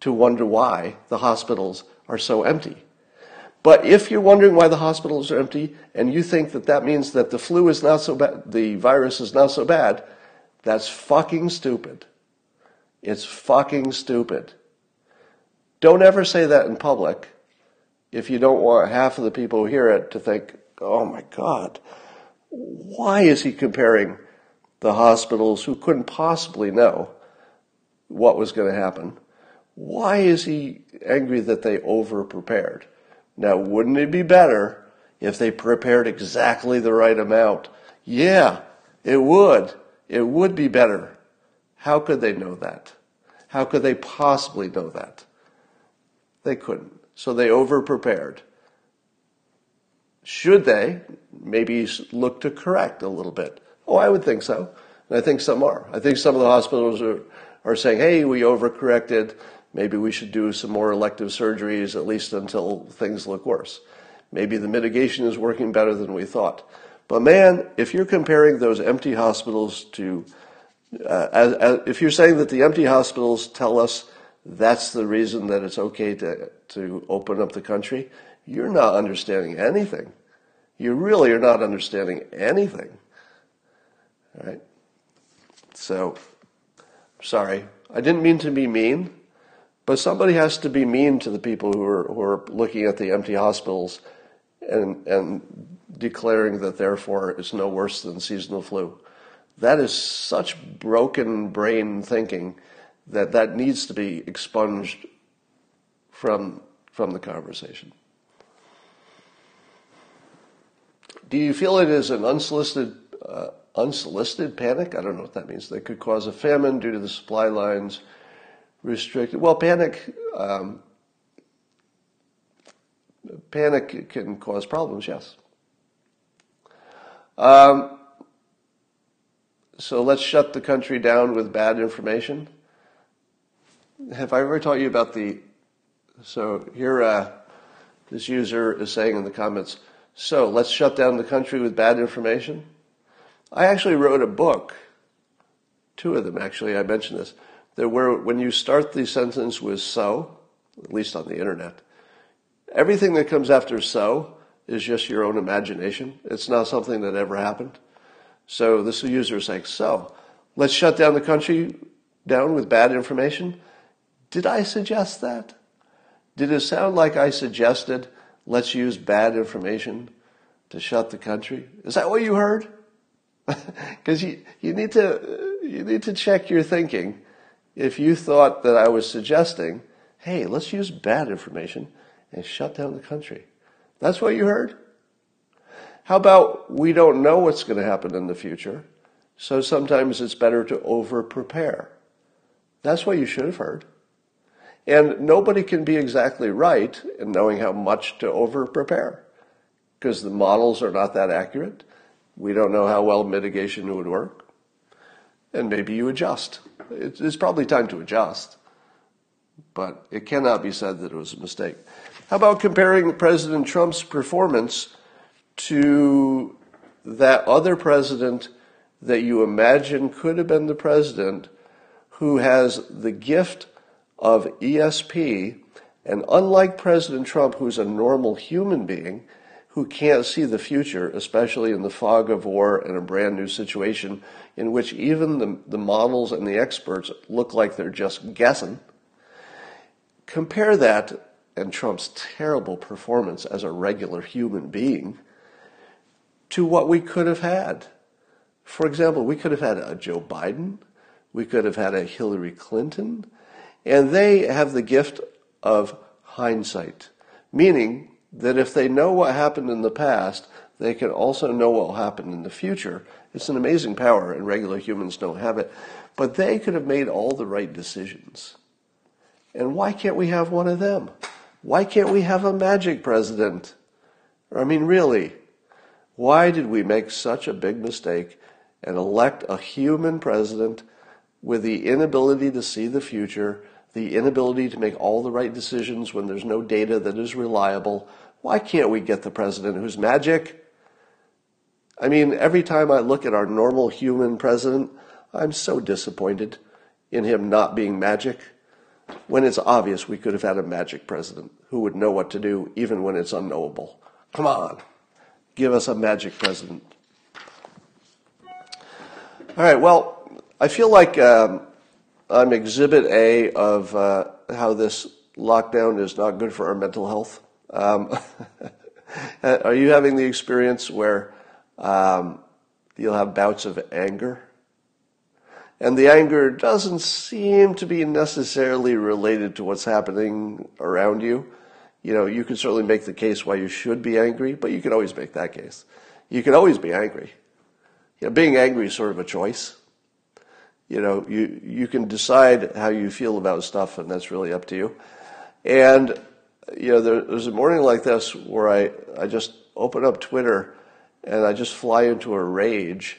Speaker 1: to wonder why the hospitals are so empty. But if you're wondering why the hospitals are empty and you think that that means that the flu is not so bad, the virus is not so bad, that's fucking stupid. It's fucking stupid. Don't ever say that in public if you don't want half of the people who hear it to think, oh my God, why is he comparing the hospitals who couldn't possibly know what was going to happen? Why is he angry that they over prepared? Now, wouldn't it be better if they prepared exactly the right amount? Yeah, it would. It would be better. How could they know that? How could they possibly know that? They couldn't. So they overprepared. Should they maybe look to correct a little bit? Oh, I would think so. And I think some are. I think some of the hospitals are, are saying, hey, we overcorrected Maybe we should do some more elective surgeries, at least until things look worse. Maybe the mitigation is working better than we thought. But man, if you're comparing those empty hospitals to, uh, as, as, if you're saying that the empty hospitals tell us that's the reason that it's okay to, to open up the country, you're not understanding anything. You really are not understanding anything. All right. So, sorry. I didn't mean to be mean, but somebody has to be mean to the people who are, who are looking at the empty hospitals and, and declaring that therefore it's no worse than seasonal flu. That is such broken brain thinking that that needs to be expunged from, from the conversation. Do you feel it is an unsolicited, uh, unsolicited panic? I don't know what that means. That could cause a famine due to the supply lines restricted. Well, panic, um, panic can cause problems. Yes. Um, so let's shut the country down with bad information. Have I ever taught you about the? So here, uh, this user is saying in the comments so let's shut down the country with bad information. I actually wrote a book, two of them actually, I mentioned this, that where when you start the sentence with so, at least on the internet, everything that comes after so is just your own imagination. It's not something that ever happened. So this user is saying, so let's shut down the country down with bad information. Did I suggest that? Did it sound like I suggested let's use bad information to shut the country? Is that what you heard? Because you, you need to you need to check your thinking. If you thought that I was suggesting, hey, let's use bad information and shut down the country. That's what you heard? How about we don't know what's going to happen in the future, so sometimes it's better to over prepare. That's what you should have heard. And nobody can be exactly right in knowing how much to over prepare because the models are not that accurate. We don't know how well mitigation would work. And maybe you adjust. It's probably time to adjust, but it cannot be said that it was a mistake. How about comparing President Trump's performance to that other president that you imagine could have been the president who has the gift of ESP, and unlike President Trump, who's a normal human being who can't see the future, especially in the fog of war and a brand new situation in which even the, the models and the experts look like they're just guessing, compare that and Trump's terrible performance as a regular human being to what we could have had. For example, we could have had a Joe Biden, we could have had a Hillary Clinton, and they have the gift of hindsight, meaning that if they know what happened in the past, they can also know what will happen in the future. It's an amazing power, and regular humans don't have it. But they could have made all the right decisions. And why can't we have one of them? Why can't we have a magic president? I mean, really, why did we make such a big mistake and elect a human president with the inability to see the future the inability to make all the right decisions when there's no data that is reliable. Why can't we get the president who's magic? I mean, every time I look at our normal human president, I'm so disappointed in him not being magic when it's obvious we could have had a magic president who would know what to do even when it's unknowable. Come on, give us a magic president. All right, well, I feel like um, I'm exhibit A of uh, how this lockdown is not good for our mental health. Um, are you having the experience where um, you'll have bouts of anger? And the anger doesn't seem to be necessarily related to what's happening around you. You know, you can certainly make the case why you should be angry, but you can always make that case. You can always be angry. You know, being angry is sort of a choice you know, you, you can decide how you feel about stuff, and that's really up to you. And, you know, there, there's a morning like this where I, I just open up Twitter and I just fly into a rage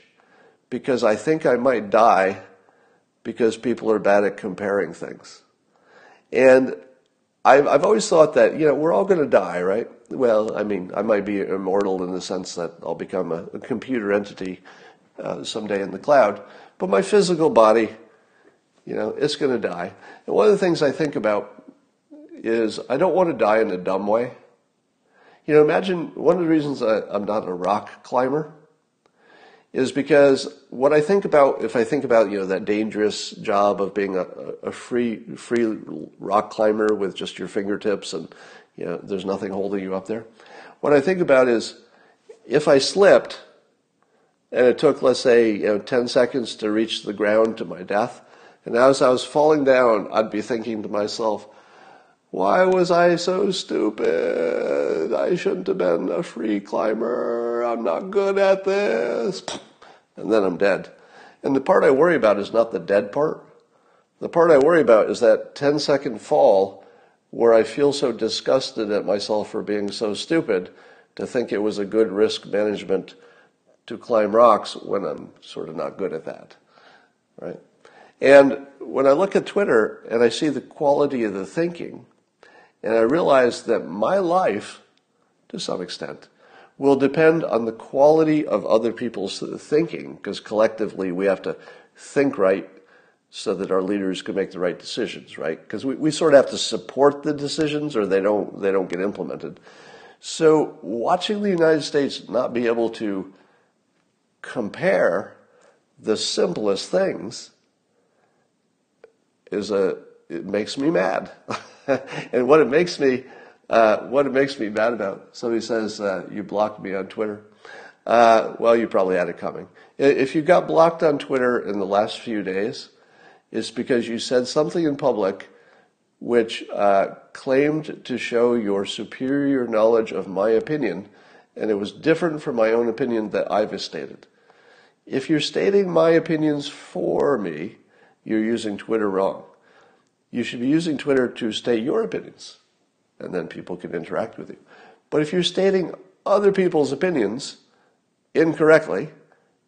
Speaker 1: because I think I might die because people are bad at comparing things. And I've, I've always thought that, you know, we're all going to die, right? Well, I mean, I might be immortal in the sense that I'll become a, a computer entity uh, someday in the cloud. But my physical body, you know, it's going to die. And one of the things I think about is I don't want to die in a dumb way. You know, imagine one of the reasons I, I'm not a rock climber is because what I think about, if I think about, you know, that dangerous job of being a, a free, free rock climber with just your fingertips and, you know, there's nothing holding you up there. What I think about is if I slipped and it took, let's say, you know, 10 seconds to reach the ground to my death, and as I was falling down, I'd be thinking to myself, why was I so stupid? I shouldn't have been a free climber. I'm not good at this. And then I'm dead. And the part I worry about is not the dead part. The part I worry about is that 10 second fall where I feel so disgusted at myself for being so stupid to think it was a good risk management to climb rocks when I'm sort of not good at that. Right? And when I look at Twitter and I see the quality of the thinking, and I realize that my life, to some extent, will depend on the quality of other people's thinking, because collectively we have to think right so that our leaders can make the right decisions, right? Because we, we sort of have to support the decisions or they don't they don't get implemented. So watching the United States not be able to compare the simplest things is a it makes me mad. and what it makes me, uh, what it makes me mad about, somebody says uh, you blocked me on Twitter. Uh, well, you probably had it coming. If you got blocked on Twitter in the last few days, it's because you said something in public which uh, claimed to show your superior knowledge of my opinion, and it was different from my own opinion that I've stated. If you're stating my opinions for me, you're using Twitter wrong you should be using Twitter to state your opinions, and then people can interact with you. But if you're stating other people's opinions incorrectly,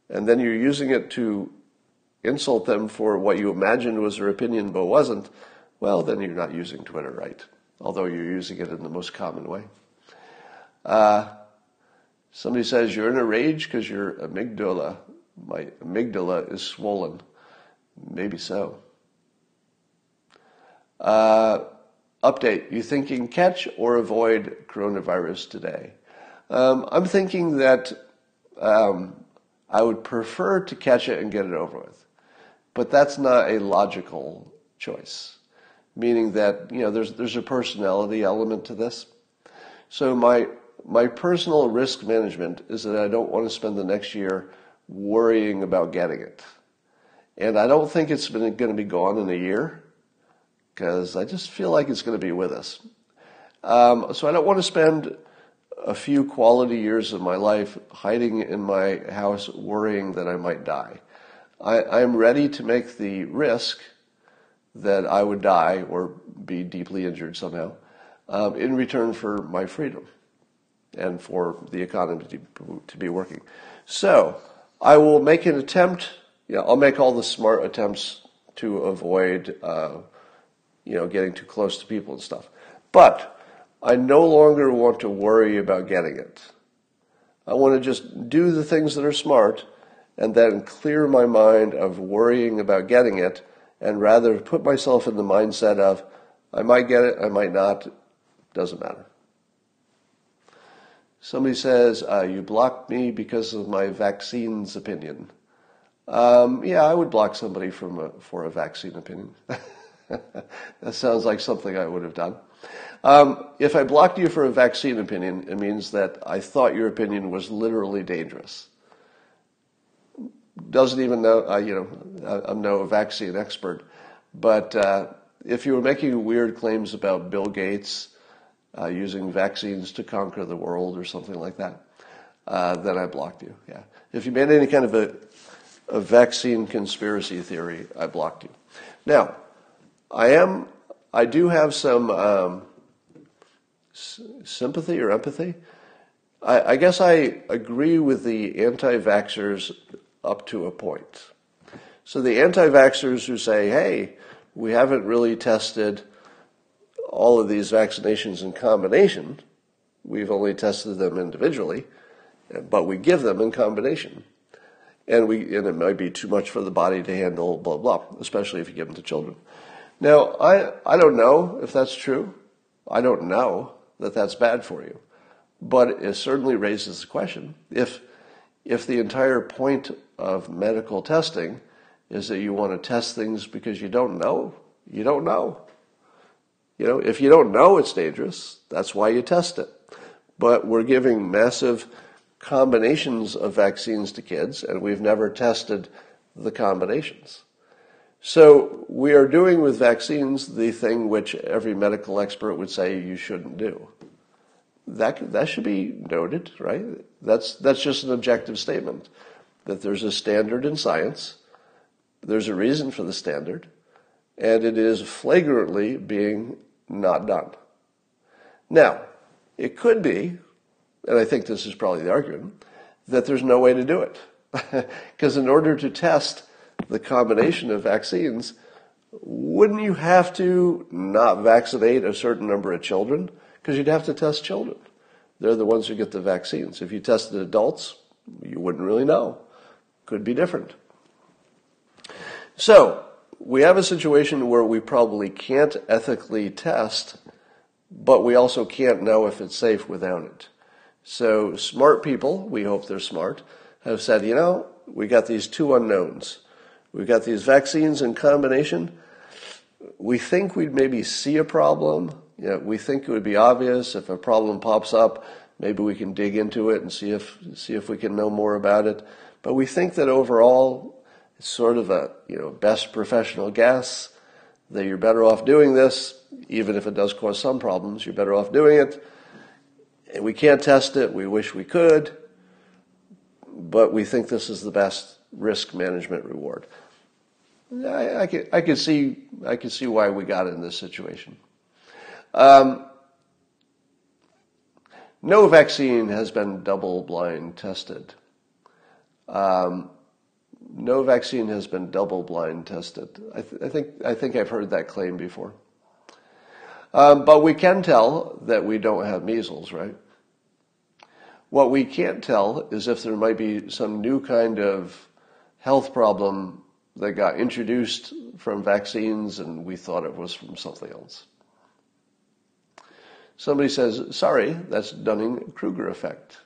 Speaker 1: and then you're using it to insult them for what you imagined was their opinion but wasn't, well, then you're not using Twitter right, although you're using it in the most common way. Uh, somebody says you're in a rage because your amygdala, my amygdala is swollen. Maybe so. Uh, update, you thinking catch or avoid coronavirus today? Um, I'm thinking that um, I would prefer to catch it and get it over with. But that's not a logical choice, meaning that, you know, there's, there's a personality element to this. So my, my personal risk management is that I don't want to spend the next year worrying about getting it. And I don't think it's been, going to be gone in a year because I just feel like it's going to be with us. Um, so I don't want to spend a few quality years of my life hiding in my house worrying that I might die. I, am ready to make the risk that I would die or be deeply injured somehow um, in return for my freedom and for the economy to, be working. So I will make an attempt. Yeah, I'll make all the smart attempts to avoid uh, you know, getting too close to people and stuff. But I no longer want to worry about getting it. I want to just do the things that are smart and then clear my mind of worrying about getting it and rather put myself in the mindset of I might get it, I might not, doesn't matter. Somebody says, uh, You blocked me because of my vaccines opinion. Um, yeah, I would block somebody from a, for a vaccine opinion. that sounds like something I would have done. Um, if I blocked you for a vaccine opinion, it means that I thought your opinion was literally dangerous. Doesn't even know, uh, you know, I'm no vaccine expert, but uh, if you were making weird claims about Bill Gates uh, using vaccines to conquer the world or something like that, uh, then I blocked you. Yeah. If you made any kind of a, a vaccine conspiracy theory, I blocked you. Now, I am, I do have some um, s- sympathy or empathy. I, I guess I agree with the anti vaxxers up to a point. So the anti vaxxers who say, hey, we haven't really tested all of these vaccinations in combination, we've only tested them individually, but we give them in combination. And, we, and it might be too much for the body to handle, blah, blah, especially if you give them to children. Now, I, I don't know if that's true. I don't know that that's bad for you. But it certainly raises the question if, if the entire point of medical testing is that you want to test things because you don't know, you don't know. You know, if you don't know it's dangerous, that's why you test it. But we're giving massive combinations of vaccines to kids, and we've never tested the combinations. So we are doing with vaccines the thing which every medical expert would say you shouldn't do. That, that should be noted, right? That's, that's just an objective statement that there's a standard in science, there's a reason for the standard, and it is flagrantly being not done. Now, it could be, and I think this is probably the argument, that there's no way to do it. Because in order to test the combination of vaccines, wouldn't you have to not vaccinate a certain number of children? Because you'd have to test children. They're the ones who get the vaccines. If you tested adults, you wouldn't really know. Could be different. So, we have a situation where we probably can't ethically test, but we also can't know if it's safe without it. So, smart people, we hope they're smart, have said, you know, we got these two unknowns. We've got these vaccines in combination. We think we'd maybe see a problem. You know, we think it would be obvious if a problem pops up. Maybe we can dig into it and see if see if we can know more about it. But we think that overall, it's sort of a you know best professional guess that you're better off doing this, even if it does cause some problems. You're better off doing it. And we can't test it. We wish we could, but we think this is the best risk management reward. I, I, could, I could see I could see why we got in this situation. Um, no vaccine has been double blind tested. Um, no vaccine has been double blind tested. I, th- I, think I think I've heard that claim before. Um, but we can tell that we don't have measles, right? What we can't tell is if there might be some new kind of health problem that got introduced from vaccines and we thought it was from something else. Somebody says, sorry, that's Dunning Kruger effect.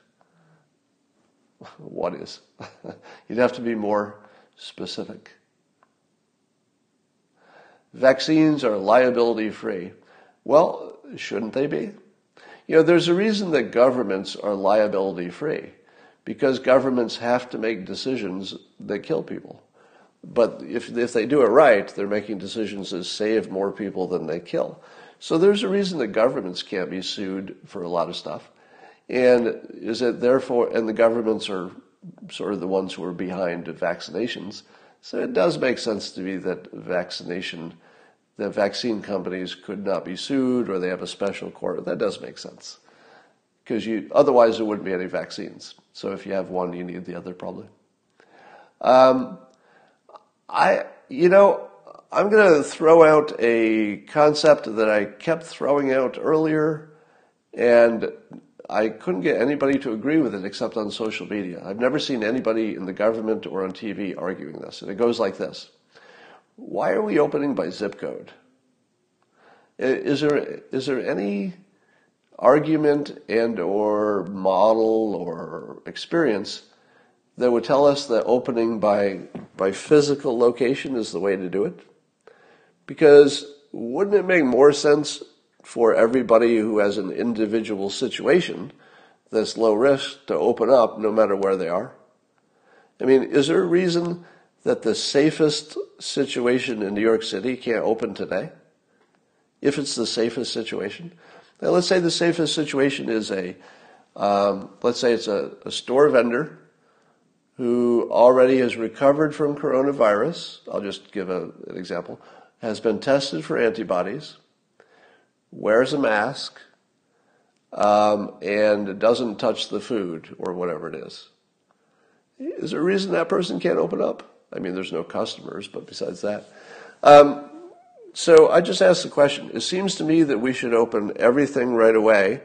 Speaker 1: What is? You'd have to be more specific. Vaccines are liability free. Well, shouldn't they be? You know, there's a reason that governments are liability free because governments have to make decisions that kill people. But if, if they do it right, they're making decisions that save more people than they kill. So there's a reason that governments can't be sued for a lot of stuff. And is it therefore, and the governments are sort of the ones who are behind vaccinations. So it does make sense to me that vaccination, that vaccine companies could not be sued or they have a special court. That does make sense. Because you, otherwise there wouldn't be any vaccines. So if you have one, you need the other probably. Um, I, you know, I'm going to throw out a concept that I kept throwing out earlier, and I couldn't get anybody to agree with it except on social media. I've never seen anybody in the government or on TV arguing this, and it goes like this: Why are we opening by zip code? Is there is there any argument and or model or experience that would tell us that opening by by physical location is the way to do it? Because wouldn't it make more sense for everybody who has an individual situation that's low risk to open up no matter where they are? I mean, is there a reason that the safest situation in New York City can't open today? If it's the safest situation? Now, let's say the safest situation is a, um, let's say it's a, a store vendor who already has recovered from coronavirus. I'll just give a, an example. Has been tested for antibodies, wears a mask, um, and doesn't touch the food or whatever it is. Is there a reason that person can't open up? I mean, there's no customers, but besides that. Um, so I just asked the question. It seems to me that we should open everything right away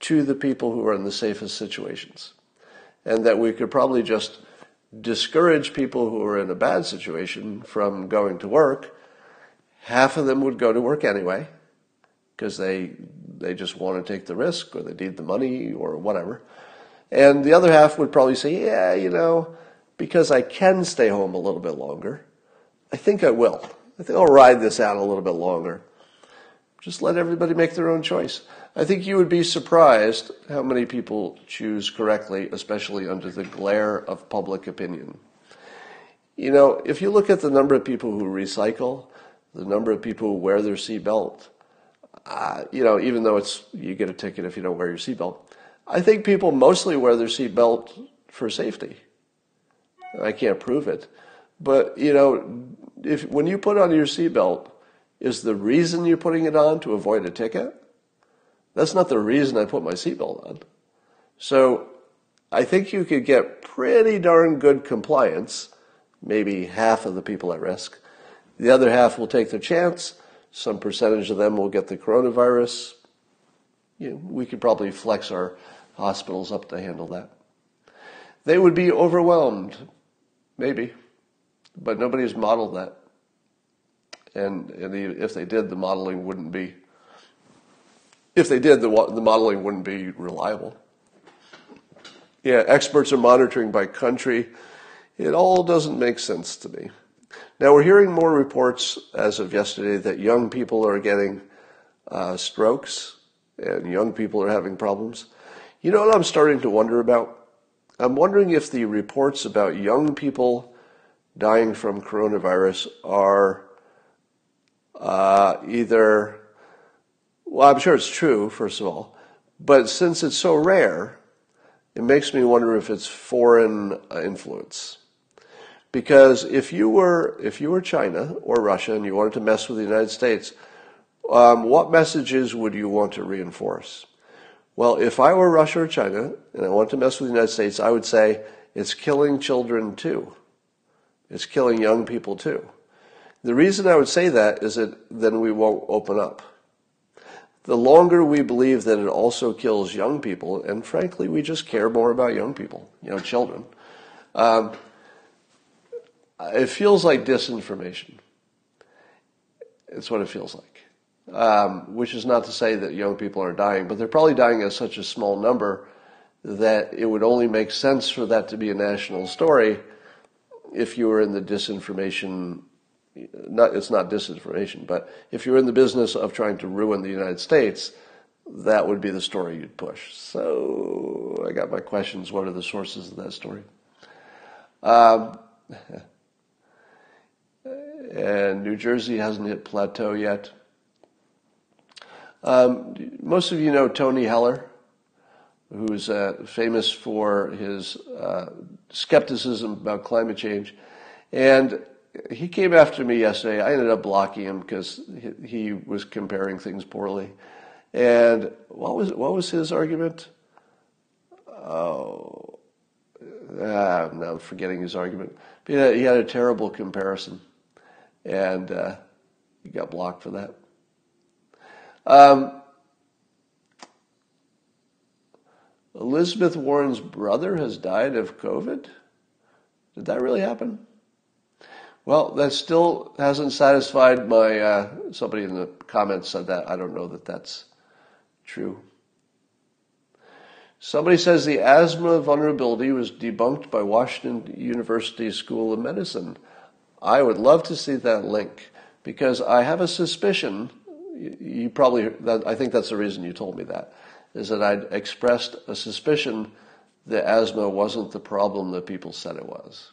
Speaker 1: to the people who are in the safest situations. And that we could probably just discourage people who are in a bad situation from going to work. Half of them would go to work anyway because they, they just want to take the risk or they need the money or whatever. And the other half would probably say, yeah, you know, because I can stay home a little bit longer, I think I will. I think I'll ride this out a little bit longer. Just let everybody make their own choice. I think you would be surprised how many people choose correctly, especially under the glare of public opinion. You know, if you look at the number of people who recycle, the number of people who wear their seatbelt, uh, you know, even though it's you get a ticket if you don't wear your seatbelt, I think people mostly wear their seatbelt for safety. I can't prove it, but you know, if when you put on your seatbelt, is the reason you're putting it on to avoid a ticket? That's not the reason I put my seatbelt on. So I think you could get pretty darn good compliance, maybe half of the people at risk. The other half will take their chance. Some percentage of them will get the coronavirus. You know, we could probably flex our hospitals up to handle that. They would be overwhelmed, maybe, but nobody's modeled that. And, and if they did, the modeling wouldn't be if they did, the, the modeling wouldn't be reliable. Yeah, experts are monitoring by country. It all doesn't make sense to me. Now, we're hearing more reports as of yesterday that young people are getting uh, strokes and young people are having problems. You know what I'm starting to wonder about? I'm wondering if the reports about young people dying from coronavirus are uh, either well, I'm sure it's true, first of all. But since it's so rare, it makes me wonder if it's foreign uh, influence. Because if you were if you were China or Russia and you wanted to mess with the United States, um, what messages would you want to reinforce? Well, if I were Russia or China and I wanted to mess with the United States, I would say it's killing children too. It's killing young people too. The reason I would say that is that then we won't open up the longer we believe that it also kills young people, and frankly, we just care more about young people, you know, children, um, it feels like disinformation. It's what it feels like. Um, which is not to say that young people are dying, but they're probably dying at such a small number that it would only make sense for that to be a national story if you were in the disinformation not, it's not disinformation, but if you're in the business of trying to ruin the United States, that would be the story you'd push. So I got my questions. What are the sources of that story? Um, and New Jersey hasn't hit plateau yet. Um, most of you know Tony Heller, who's uh, famous for his uh, skepticism about climate change. And he came after me yesterday. I ended up blocking him because he, was comparing things poorly. And what was what was his argument? Oh, ah, now I'm forgetting his argument. But he had a terrible comparison, and uh, he got blocked for that. Um, Elizabeth Warren's brother has died of COVID. Did that really happen? Well, that still hasn't satisfied my. Uh, somebody in the comments said that. I don't know that that's true. Somebody says the asthma vulnerability was debunked by Washington University School of Medicine. I would love to see that link because I have a suspicion. You probably, I think that's the reason you told me that, is that I'd expressed a suspicion that asthma wasn't the problem that people said it was.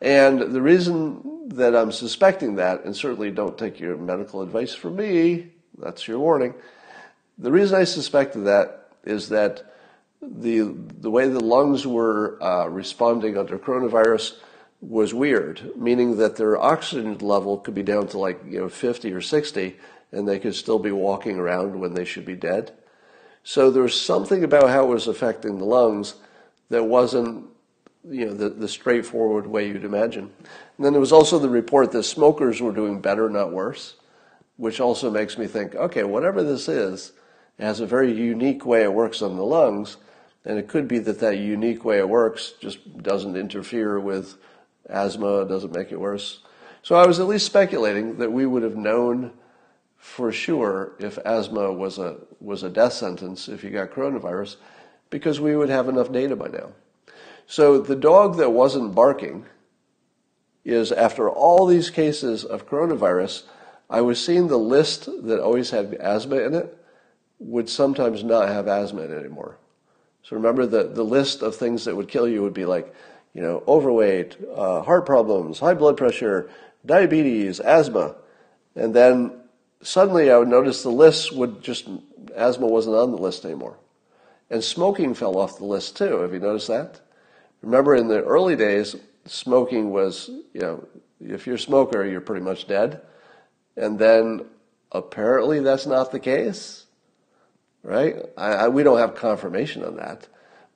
Speaker 1: And the reason that I'm suspecting that, and certainly don't take your medical advice from me, that's your warning. The reason I suspected that is that the the way the lungs were uh, responding under coronavirus was weird, meaning that their oxygen level could be down to like you know 50 or 60, and they could still be walking around when they should be dead. So there was something about how it was affecting the lungs that wasn't you know, the, the straightforward way you'd imagine. And then there was also the report that smokers were doing better, not worse, which also makes me think, okay, whatever this is, it has a very unique way it works on the lungs, and it could be that that unique way it works just doesn't interfere with asthma, doesn't make it worse. So I was at least speculating that we would have known for sure if asthma was a was a death sentence if you got coronavirus because we would have enough data by now. So the dog that wasn't barking is after all these cases of coronavirus, I was seeing the list that always had asthma in it would sometimes not have asthma in it anymore. So remember the, the list of things that would kill you would be like, you know, overweight, uh, heart problems, high blood pressure, diabetes, asthma. And then suddenly I would notice the list would just, asthma wasn't on the list anymore. And smoking fell off the list too. Have you noticed that? Remember in the early days, smoking was, you know, if you're a smoker, you're pretty much dead. And then apparently that's not the case, right? I, I, we don't have confirmation on that.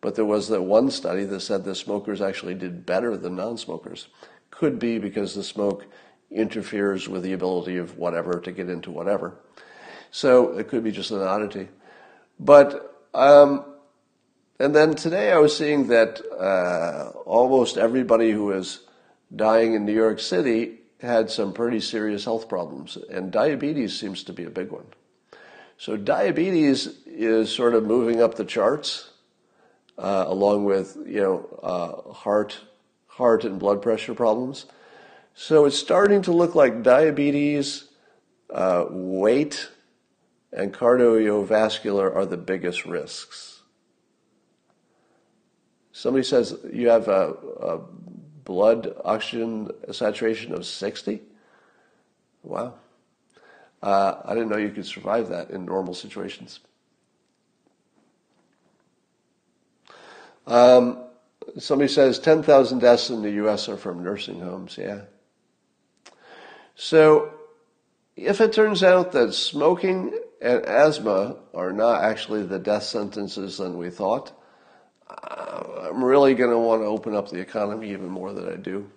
Speaker 1: But there was that one study that said that smokers actually did better than non smokers. Could be because the smoke interferes with the ability of whatever to get into whatever. So it could be just an oddity. But um, and then today I was seeing that uh, almost everybody who is dying in New York City had some pretty serious health problems, and diabetes seems to be a big one. So diabetes is sort of moving up the charts, along with you know uh, heart, heart and blood pressure problems. So it's starting to look like diabetes, uh, weight, and cardiovascular are the biggest risks. Somebody says you have a, a blood oxygen saturation of 60. Wow. Uh, I didn't know you could survive that in normal situations. Um, somebody says 10,000 deaths in the U.S. are from nursing homes. Yeah. So, if it turns out that smoking and asthma are not actually the death sentences than we thought, I'm really going to want to open up the economy even more than I do.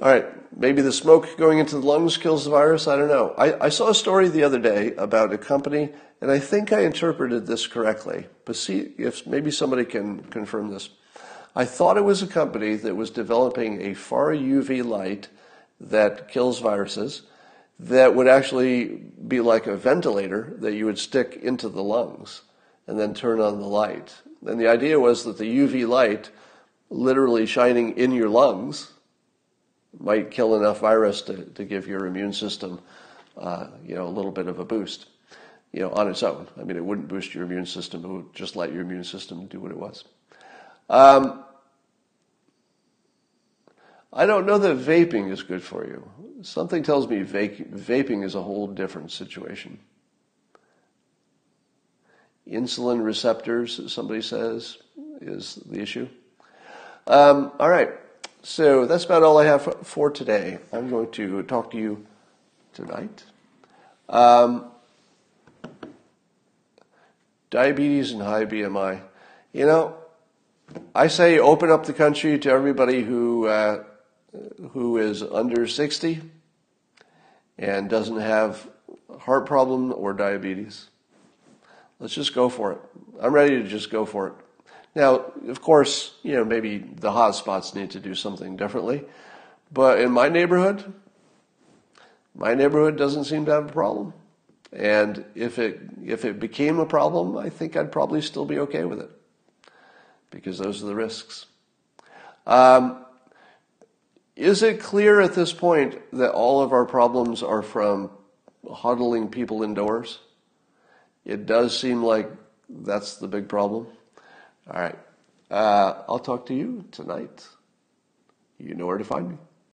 Speaker 1: All right, maybe the smoke going into the lungs kills the virus. I don't know. I, I saw a story the other day about a company, and I think I interpreted this correctly. But see if maybe somebody can confirm this. I thought it was a company that was developing a far UV light that kills viruses that would actually be like a ventilator that you would stick into the lungs and then turn on the light. And the idea was that the UV light, literally shining in your lungs, might kill enough virus to, to give your immune system, uh, you know, a little bit of a boost, you know, on its own. I mean, it wouldn't boost your immune system; it would just let your immune system do what it was. Um, I don't know that vaping is good for you. Something tells me vaping is a whole different situation insulin receptors, somebody says, is the issue. Um, all right, so that's about all I have for today. I'm going to talk to you tonight. Um, diabetes and high BMI. You know, I say open up the country to everybody who uh, who is under 60 and doesn't have heart problem or diabetes. Let's just go for it. I'm ready to just go for it. Now, of course, you know, maybe the hotspots need to do something differently. But in my neighborhood, my neighborhood doesn't seem to have a problem. And if it if it became a problem, I think I'd probably still be okay with it. Because those are the risks. Um, is it clear at this point that all of our problems are from huddling people indoors? it does seem like that's the big problem. All right. Uh, I'll talk to you tonight. You know where to find me.